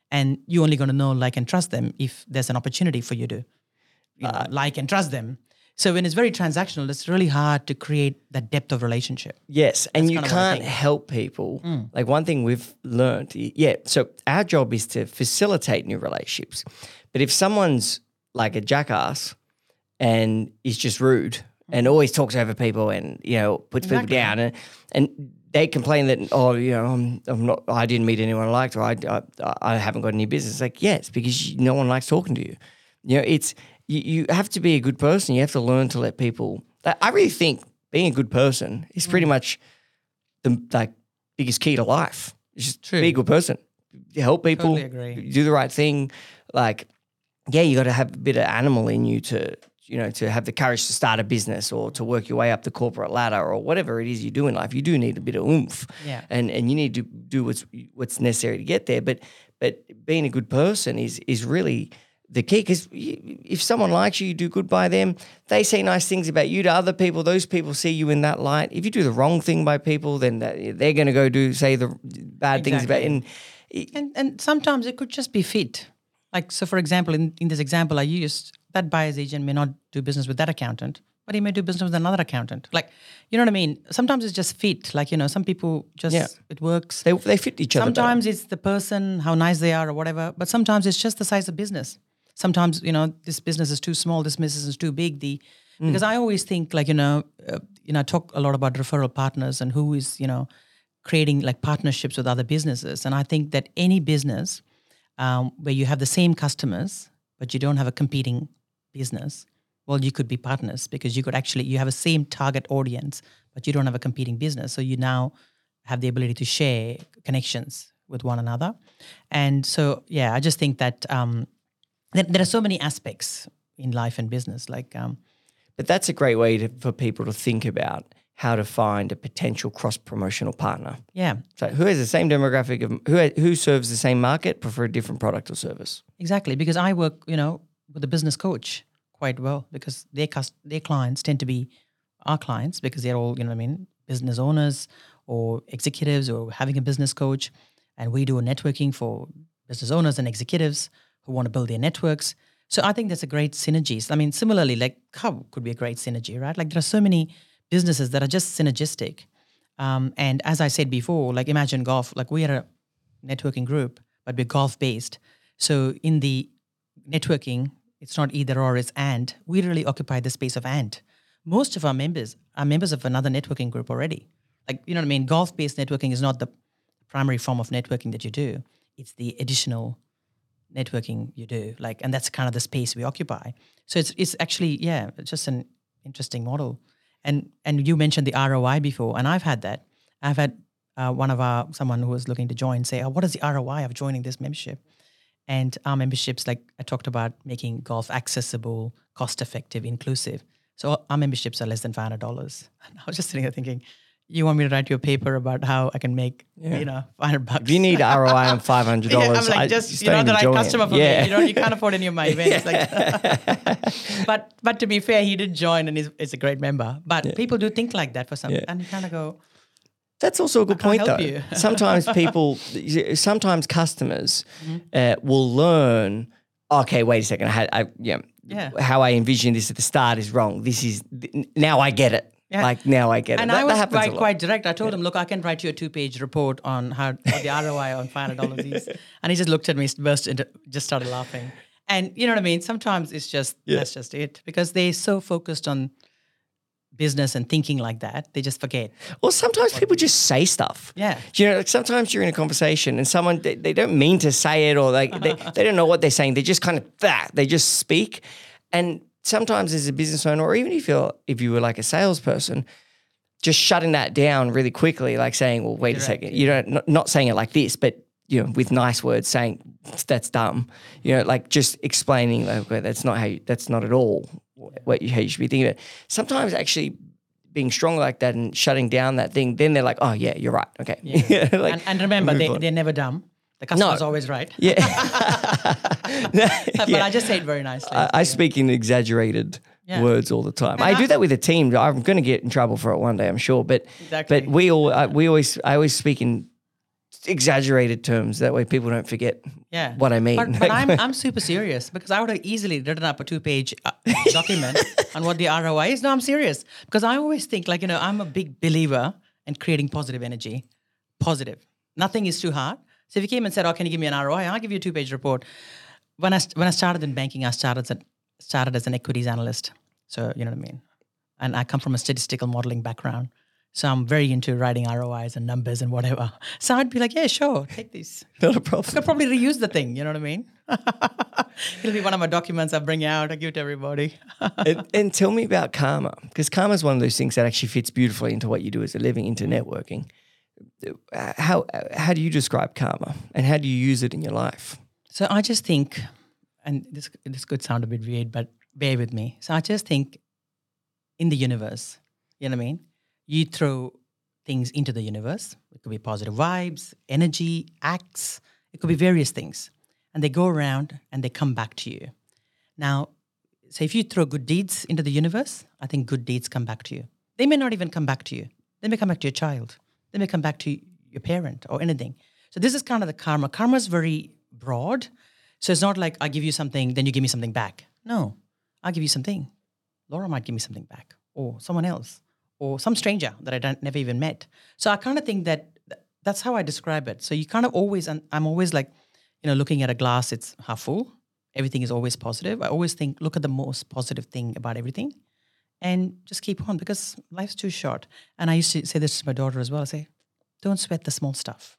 And you're only going to know, like, and trust them if there's an opportunity for you to you uh, know, like and trust them. So when it's very transactional, it's really hard to create that depth of relationship. Yes, and you what I can't. Mm. help people. Like one thing we've learned, yeah. So our job is to facilitate new relationships. But if someone's like a jackass and is just rude and always talks over people and you know puts Mm. Exactly. people down and and they complain that oh you know I'm, I'm not I didn't meet anyone I liked or I, I I haven't got any business. It's like yeah, it's because no one likes talking to you. You know, it's you, you have to be a good person. You have to learn to let people. I really think being a good person is Mm. pretty much the like biggest key to life. It's just True. be a good person. You help people. Totally. Do the right thing. Like, yeah, you got to have a bit of animal in you to, you know, to have the courage to start a business or to work your way up the corporate ladder or whatever it is you do in life. You do need a bit of oomph. Yeah. And and you need to do what's what's necessary to get there. But but being a good person is is really the key because if someone likes you, you do good by them. They say nice things about you to other people. Those people see you in that light. If you do the wrong thing by people, then they're going to go do say the bad things about. Exactly. And And and sometimes it could just be fit. Like so, for example, in, in this example I used, that buyer's agent may not do business with that accountant, but he may do business with another accountant. Like, you know what I mean? Sometimes it's just fit. Like, you know, some people just Yeah. it works. they they fit each other. better. Sometimes it's the person, how nice they are, or whatever. But sometimes it's just the size of business. Sometimes you know this business is too small, this business is too big. The Mm. because I always think like you know, uh, you know, I talk a lot about referral partners and who is you know creating like partnerships with other businesses. And I think that any business um, where you have the same customers but you don't have a competing business, well, you could be partners because you could actually you have a same target audience, but you don't have a competing business. So you now have the ability to share connections with one another. And so, yeah, I just think that um, there, there are so many aspects in life and business. Like, um, But that's a great way to, for people to think about how to find a potential cross promotional partner. yeah, So who has the same demographic of who who serves the same market, prefer a different product or service. exactly. Because I work, you know, with a business coach quite well because their cust- their clients tend to be our clients because they're all, you know what I mean, business owners or executives or having a business coach. And we do a networking for business owners and executives who want to build their networks. So I think that's a great synergies. I mean, similarly, like Cub could be a great synergy, right? Like there are so many businesses that are just synergistic. Um, and as I said before, like Emajin Golf, like we are a networking group, but we're golf based. So in the networking, it's not either or, it's and. We really occupy the space of and. Most of our members are members of another networking group already. Like, you know what I mean? Golf based networking is not the primary form of networking that you do, it's the additional networking you do. Like, and that's kind of the space we occupy. So it's it's actually, yeah, it's just an interesting model. And and you mentioned the ROI before, and I've had that. I've had uh, one of our someone who was looking to join say, oh, "What is the ROI of joining this membership?" And our memberships, like I talked about, making golf accessible, cost-effective, inclusive. So our memberships are less than five hundred dollars. [laughs] I was just sitting there thinking, "You want me to write you a paper about how I can make, you know, five hundred bucks?" If you need [laughs] ROI on five hundred Yeah, dollars, I'm like, just you know, the right customer for yeah. me. You know, you can't afford any of my [laughs] events. Like, [laughs] but but to be fair, he did join and is, is a great member. But people do think like that for some, Yeah. and you kind of go, That's also a good point, though. you. sometimes people, sometimes customers Mm-hmm. uh, will learn. Okay, wait a second. I had, I, yeah, Yeah. how I envisioned this at the start is wrong. This is now I get it. Yeah. Like now I get it. And that, I was quite quite direct. I told him, look, I can write you a two page report on how the ROI on [laughs] five hundred dollars is, and he just looked at me, burst into, just started laughing. And you know what I mean? Sometimes it's just that's just it because they're so focused on business and thinking like that, they just forget. Well, sometimes people just say stuff. Yeah. You know, like sometimes you're in a conversation and someone, they, they don't mean to say it or like they, [laughs] they don't know what they're saying. They just kind of that, they just speak. And sometimes as a business owner, or even if you're, if you were like a salesperson, just shutting that down really quickly, like saying, well, wait a second, you don't, not, not saying it like this, but you know, with nice words saying that's dumb, you know, like just explaining like, okay, that's not how you, that's not at all what you, how you should be thinking about. Sometimes actually being strong like that and shutting down that thing, then they're like, oh yeah, you're right. Okay. [laughs] like, and, and remember, they, on. they're never dumb. The customer's always right. yeah. [laughs] [laughs] But I just say it very nicely. I, I speak in exaggerated Yeah. words all the time. I, do that with a team. I'm going to get in trouble for it one day, I'm sure. But Exactly. but we all I, we always I always speak in exaggerated terms. That way people don't forget Yeah. what I mean. But, but I'm, [laughs] I'm super serious because I would have easily written up a two page uh, document on what the ROI is. No, I'm serious because I always think, like, you know, I'm a big believer in creating positive energy. Positive. Nothing is too hard. So if you came and said, "Oh, can you give me an ROI?" I'll give you a two page report. When I when I started in banking, I started as, started as an equities analyst. So you know what I mean. And I come from a statistical modeling background. So I'm very into writing ROIs and numbers and whatever. So I'd be like, yeah, sure, take these. [laughs] Not a problem. I'll probably reuse the thing. You know what I mean? [laughs] It'll be one of my documents I bring out. I give it to everybody. [laughs] and, and tell me about karma because karma is one of those things that actually fits beautifully into what you do as a living into networking how how do you describe karma and how do you use it in your life? So i just think and this this could sound a bit weird but bear with me. So i just think in the universe you know what i mean? You throw things into the universe. It could be positive vibes energy acts. It could be various things. And they go around and they come back to you. Now so if you throw good deeds into the universe i think good deeds come back to you. They may not even come back to you. They may come back to your child they may come back to your parent or anything. So this is kind of the karma. Karma is very broad. So it's not like I give you something, then you give me something back. No, I give you something. Laura might give me something back, or someone else, or some stranger that I don't, never even met. So I kind of think that that's how I describe it. So you kind of always, and I'm always like, you know, looking at a glass, it's half full. Everything is always positive. I always think, look at the most positive thing about everything and just keep on because life's too short. And I used to say this to my daughter as well. I say, don't sweat the small stuff.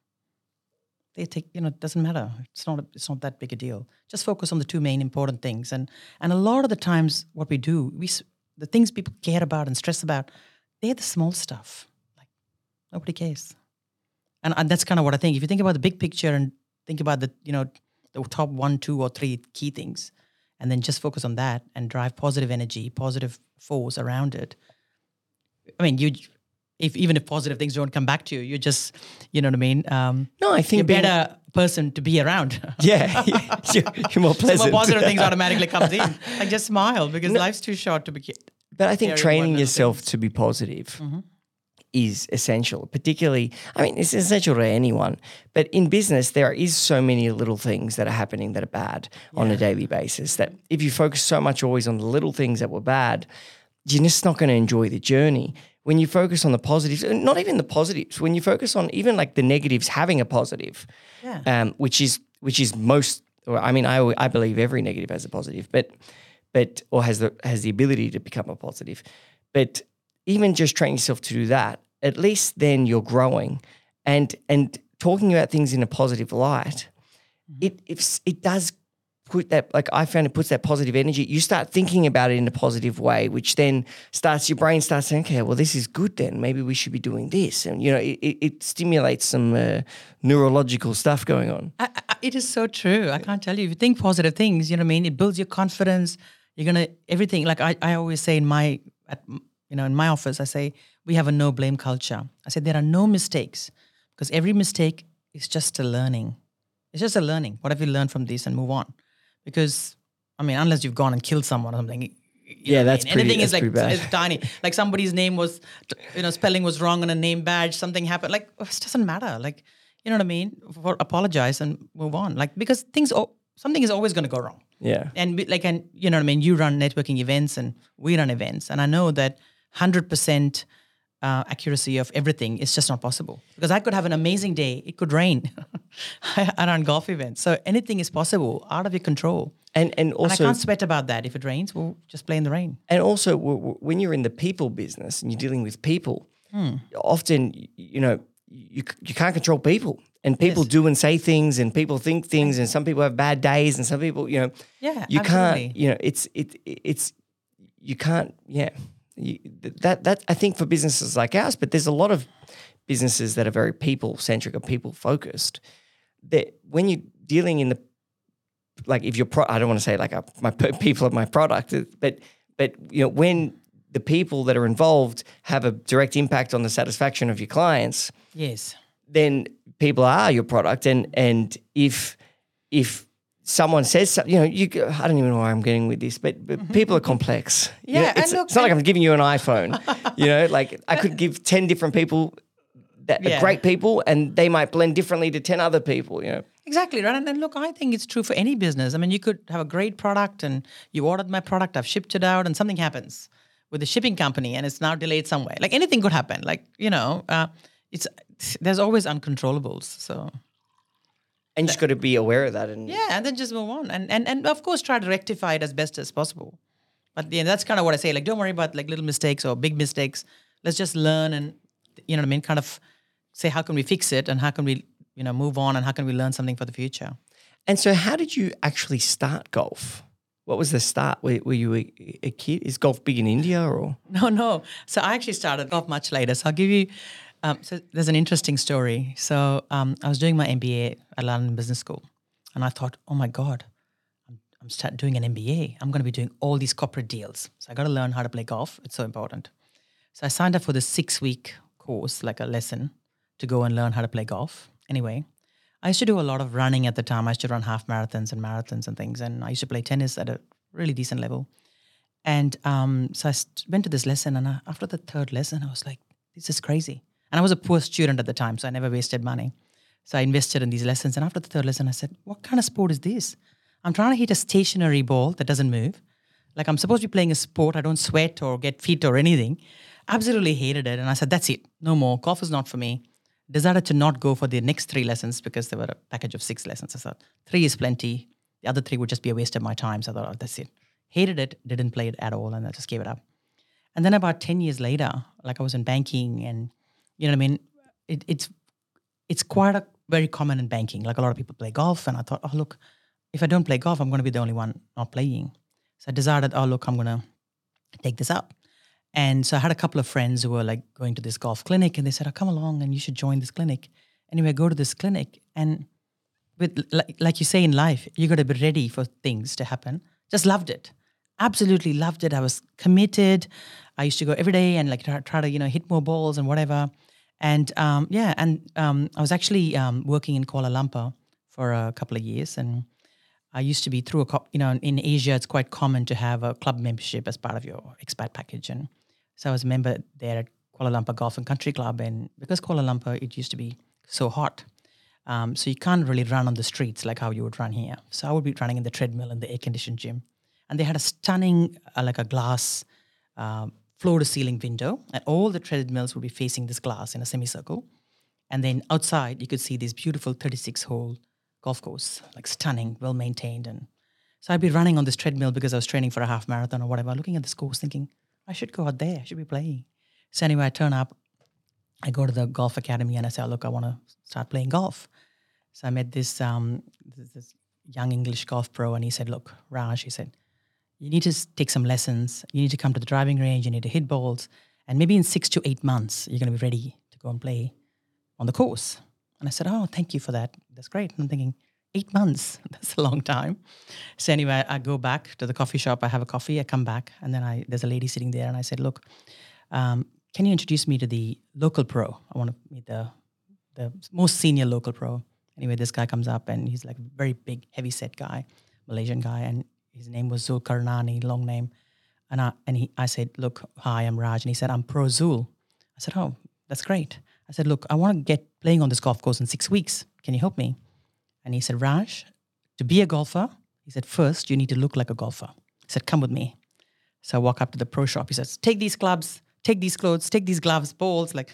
They take, you know, it doesn't matter. It's not, a, it's not that big a deal. Just focus on the two main important things. And and a lot of the times, what we do, we the things people care about and stress about, they're the small stuff. Like nobody cares. And, and that's kind of what I think. If you think about the big picture and think about the, you know, the top one, two, or three key things, and then just focus on that and drive positive energy, positive force around it. I mean, you if even if positive things don't come back to you, you're just, you know what I mean? Um, no, I think you're a better person to be around. [laughs] [laughs] Yeah, you're, you're, more pleasant. So more positive things [laughs] automatically comes in. Like just smile because no, life's too short to be. But I think training yourself to be positive mm-hmm. Is essential. Particularly, I mean, it's essential to anyone. But in business, there is so many little things that are happening that are bad yeah. on a daily basis. That if you focus so much always on the little things that were bad, you're just not going to enjoy the journey when you focus on the positives, not even the positives, when you focus on even like the negatives having a positive, yeah. um, which is which is most. Or I mean, I I believe every negative has a positive, but but or has the has the ability to become a positive. But even just train yourself to do that, at least then you're growing, and and talking about things in a positive light, mm-hmm. it it, it does put that like I found it puts that positive energy. You start thinking about it in a positive way, which then starts your brain starts saying, okay, well this is good. Then maybe we should be doing this, and you know it, it stimulates some uh, neurological stuff going on. I, I, it is so true. I can't tell you. If you think positive things, you know what I mean. It builds your confidence. You're gonna everything. Like I, I always say in my at, you know in my office, I say we have a no blame culture. I said there are no mistakes because every mistake is just a learning. It's just a learning. What have you learned from this, and move on because I mean, unless you've gone and killed someone or something. yeah, that's I mean? pretty, anything that's is like tiny. [laughs] Like somebody's name was, you know, spelling was wrong on a name badge. Something happened. Like it doesn't matter. Like you know what I mean? For, apologize and move on. Like because things, something is always going to go wrong. Yeah. And like, and you know what I mean? You run networking events and we run events, and I know that hundred percent uh, accuracy of everything is just not possible because I could have an amazing day. It could rain. [laughs] I run golf events, so anything is possible, out of your control. And and also, and I can't sweat about that. If it rains, we'll just play in the rain. And also, when you're in the people business and you're dealing with people, hmm. often you know you you can't control people, and people yes. do and say things, and people think things, and some people have bad days, and some people, you know, yeah, you absolutely. can't, you know, it's it it's you can't, yeah that that I think for businesses like ours, but there's a lot of businesses that are very people centric or people focused. That when you're dealing in the like if you're pro, I don't want to say like a, my people of my product, uh, but but you know when the people that are involved have a direct impact on the satisfaction of your clients. Yes. Then people are your product, and and if if someone says something, you know, you I don't even know where I'm getting with this, but, but mm-hmm. people are complex. Yeah, you know, it's, look, it's, not like I'm giving you an iPhone. [laughs] you know, like I could give ten different people that are great people, and they might blend differently to ten other people. You know. Exactly, right? And, and look, I think it's true for any business. I mean, you could have a great product and you ordered my product, I've shipped it out, and something happens with the shipping company and it's now delayed somewhere. Like anything could happen. Like, you know, uh, it's there's always uncontrollables. So And you just got to be aware of that. And yeah, and then just move on. And and and of course try to rectify it as best as possible. But yeah, that's kind of what I say. Like, don't worry about like little mistakes or big mistakes. Let's just learn and you know what I mean, kind of say how can we fix it and how can we, you know, move on and how can we learn something for the future. And so, how did you actually start golf? What was the start? Were, were you a, a kid? Is golf big in India or? [laughs] No, no. So I actually started golf much later. So I'll give you. Um, so there's an interesting story. So um, I was doing my MBA at London Business School, and I thought, oh my god, I'm, I'm start doing an MBA. I'm going to be doing all these corporate deals. So I got to learn how to play golf. It's so important. So I signed up for this six week course, like a lesson, to go and learn how to play golf. Anyway, I used to do a lot of running at the time. I used to run half marathons and marathons and things, and I used to play tennis at a really decent level. And um, so I went to this lesson, and I, after the third lesson, I was like, "This is crazy." And I was a poor student at the time, so I never wasted money. So I invested in these lessons, and after the third lesson, I said, "What kind of sport is this? I'm trying to hit a stationary ball that doesn't move. Like I'm supposed to be playing a sport. I don't sweat or get fit or anything. Absolutely hated it. And I said, that's it. No more. Golf is not for me. Decided to not go for the next three lessons because there were a package of six lessons. I thought three is plenty. The other three would just be a waste of my time. So I thought, oh, that's it. Hated it. Didn't play it at all. And I just gave it up. And then about 10 years later, like I was in banking and, you know what I mean? It, it's, it's quite a very common in banking. Like a lot of people play golf. And I thought, oh, look, if I don't play golf, I'm going to be the only one not playing. So I decided, oh, look, I'm going to take this up. And so I had a couple of friends who were like going to this golf clinic and they said, oh, come along and you should join this clinic. Anyway, I go to this clinic and with like, like you say in life, you got to be ready for things to happen. Just loved it. Absolutely loved it. I was committed. I used to go every day and like try, try to, you know, hit more balls and whatever. And um, yeah, and um, I was actually um, working in Kuala Lumpur for a couple of years. And I used to be through a, co- you know, in Asia, it's quite common to have a club membership as part of your expat package. And so I was a member there at Kuala Lumpur Golf and Country Club. And because Kuala Lumpur, it used to be so hot. Um, so you can't really run on the streets like how you would run here. So I would be running in the treadmill in the air-conditioned gym. And they had a stunning, uh, like a glass um, floor to ceiling window. And all the treadmills would be facing this glass in a semicircle. And then outside, you could see this beautiful 36 hole golf course, like stunning, well maintained. And so I'd be running on this treadmill because I was training for a half marathon or whatever, looking at this course thinking, I should go out there, I should be playing. So anyway, I turn up, I go to the golf academy and I say, look, I want to start playing golf. So I met this, um, this, this young English golf pro and he said, look, Raj, he said, you need to take some lessons. You need to come to the driving range. You need to hit balls. And maybe in six to eight months, you're going to be ready to go and play on the course. And I said, Oh, thank you for that. That's great. And I'm thinking, eight months, [laughs] that's a long time. So anyway, I go back to the coffee shop. I have a coffee. I come back. And then I there's a lady sitting there. And I said, Look, um, can you introduce me to the local pro? I want to meet the, the most senior local pro. Anyway, this guy comes up and he's like a very big, heavy set guy, Malaysian guy. And his name was Zulkarnain, long name. And I, and he, I said, look, hi, I'm Raj. And he said, I'm pro Zul. I said, oh, that's great. I said, look, I want to get playing on this golf course in six weeks. Can you help me? And he said, Raj, to be a golfer, he said, first, you need to look like a golfer. He said, come with me. So I walk up to the pro shop. He says, take these clubs, take these clothes, take these gloves, balls. Like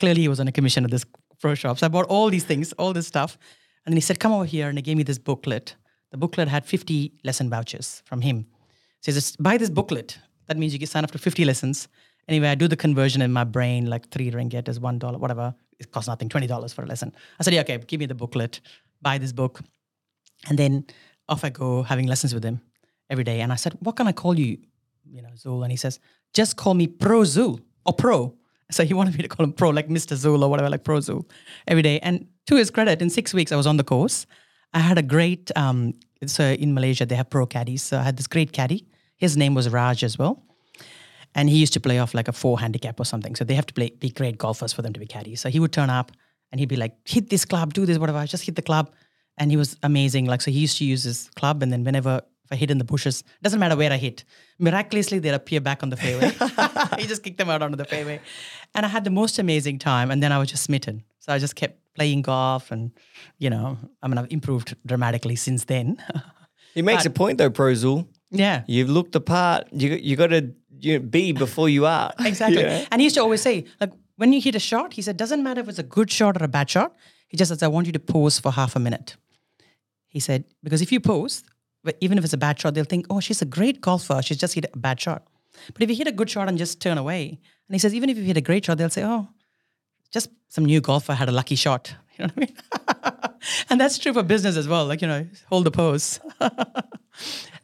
clearly he was on a commission at this pro shop. So I bought all these things, all this stuff. And then he said, come over here. And he gave me this booklet. The booklet had 50 lesson vouchers from him. So he says, buy this booklet. That means you can sign up to 50 lessons. Anyway, I do the conversion in my brain, like three ringgit is one dollar, whatever. It costs nothing, $20 for a lesson. I said, yeah, okay, give me the booklet, buy this book. And then off I go having lessons with him every day. And I said, what can I call you, you know, Zul? And he says, just call me Pro Zul or Pro. [laughs] So he wanted me to call him Pro, like Mr. Zul or whatever, like Pro Zul every day. And to his credit, in six weeks, I was on the course. I had a great, um, so in Malaysia, they have pro caddies. So I had this great caddy. His name was Raj as well. And he used to play off like a four handicap or something. So they have to play, be great golfers for them to be caddies. So he would turn up and he'd be like, hit this club, do this, whatever. Just hit the club. And he was amazing. Like, so he used to use his club. And then whenever, I hit in the bushes, doesn't matter where I hit. Miraculously, they'd appear back on the fairway. [laughs] [laughs] he just kicked them out onto the fairway. And I had the most amazing time. And then I was just smitten. So I just kept playing golf and, you know, I mean, I've improved dramatically since then. [laughs] He makes a point though, Prozul. yeah. You've looked the part. You you got to you know, be before you are. Exactly. Yeah. And he used to always say, like, when you hit a shot, he said, doesn't matter if it's a good shot or a bad shot. He just says, I want you to pause for half a minute. He said, because if you but even if it's a bad shot, they'll think, oh, she's a great golfer. She's just hit a bad shot. But if you hit a good shot and just turn away, and he says, even if you hit a great shot, they'll say, oh, just some new golfer had a lucky shot. [laughs] You know what I mean? [laughs] and that's true for business as well. Like, you know, hold the pose. [laughs]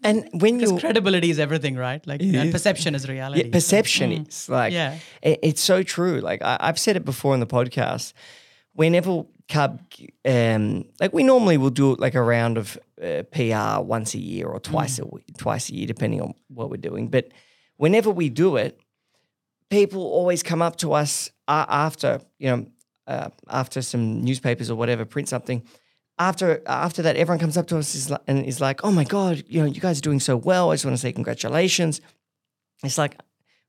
And when you credibility is everything, right? Like, perception is reality. Yeah, perception is like Yeah. it- it's so true. Like I, I've said it before in the podcast. Whenever Cub, um, like we normally will do like a round of uh, PR once a year or twice a week, twice a year, depending on what we're doing. But whenever we do it, people always come up to us uh, after you know uh, after some newspapers or whatever print something. After after that, everyone comes up to us is like, and is like, "Oh my god, you know, you guys are doing so well. I just want to say congratulations." It's like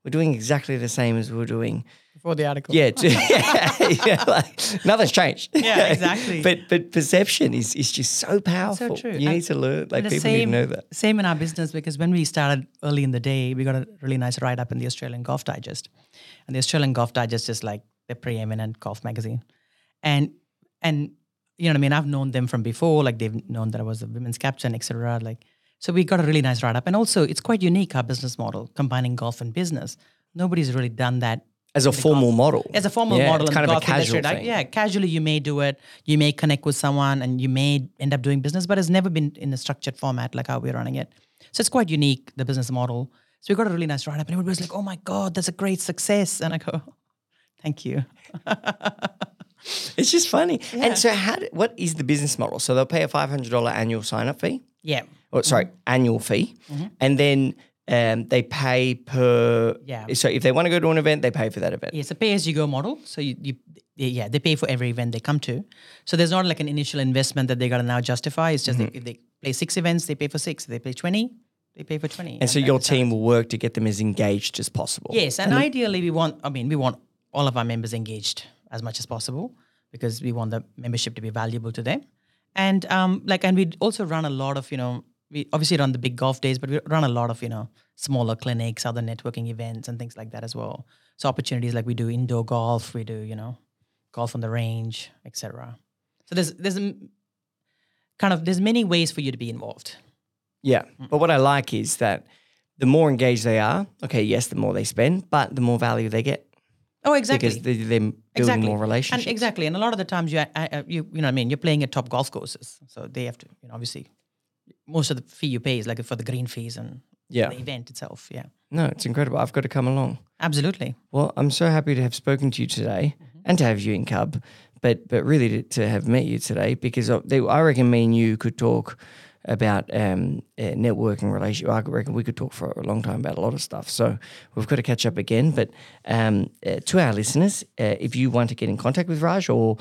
we're doing exactly the same as we were doing. Before the article. Yeah, yeah, [laughs] yeah, like, nothing's changed. Yeah, [laughs] exactly. but but perception is is just so powerful. So true. You And- need to learn. Like the people need to same, know that. Same in our business because when we started early in the day, we got a really nice write up in the Australian Golf Digest. And the Australian Golf Digest is like the preeminent golf magazine. And and you know what I mean? I've known them from before, like they've known that I was a women's captain, etc. Like so we got a really nice write up. And also it's quite unique, our business model, combining golf and business. Nobody's really done that As a formal model. as a formal Yeah, model it's kind of a casual thing. yeah, casually you may do it, you may connect with someone, and you may end up doing business, but it's never been in a structured format like how we're running it. So it's quite unique, the business model. So we got a really nice write up, and everybody was like, "Oh my god, that's a great success!" And I go, [laughs] "Thank you." [laughs] It's just funny. And so, how? What is the business model? So they'll pay a five hundred dollar annual sign up fee. Yeah, Or sorry, Mm-hmm. annual fee, and then um, they pay per. Yeah. So if they want to go to an event, they pay for that event. Yeah, it's a pay as you go model. So you, you yeah, they pay for every event they come to. So there's not like an initial investment that they got to now justify. It's just Mm-hmm. like if they play six events, they pay for six. If they play twenty, they pay for twenty. And so your team will work to get them as engaged as possible. Yes, and ideally we want. I mean, we want all of our members engaged as much as possible because we want the membership to be valuable to them. And um, like, and we also run a lot of you know, we obviously run the big golf days, but we run a lot of you know smaller clinics, other networking events, and things like that as well. So opportunities like we do indoor golf, we do you know, golf on the range, etc. So there's there's kind of there's many ways for you to be involved. Yeah. Mm. But what I like is that the more engaged they are, okay, yes, the more they spend, but the more value they get Oh, exactly. because they, they're building exactly. more relationships. And exactly, and a lot of the times you, you, you know, what I mean, you're playing at top golf courses, so they have to, you know, obviously, most of the fee you pay is like for the green fees and Yeah. the event itself. Yeah, No, it's incredible. I've got to come along. absolutely. Well, I'm so happy to have spoken to you today Mm-hmm. and to have you in Cub, but but really to, to have met you today because they, I reckon me and you could talk about um, uh, networking relationship. I reckon we could talk for a long time about a lot of stuff. So we've got to catch up again. But um, uh, to our listeners, uh, if you want to get in contact with Raj or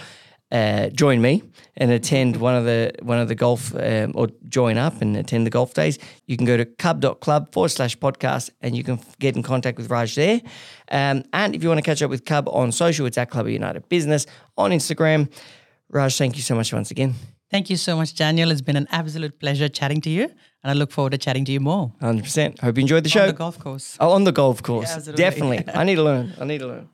uh, join me and attend one of the one of the golf um, or join up and attend the golf days, you can go to cub.club forward slash podcast and you can get in contact with Raj there. Um, and if you want to catch up with Cub on social, it's at Club of United Business on Instagram. Raj, thank you so much once again. Thank you so much, Daniel. It's been an absolute pleasure chatting to you, and I look forward to chatting to you more 100%. Hope you enjoyed the show. on the golf course. Oh, on the golf course. absolutely. Definitely. I need to learn. I need to learn.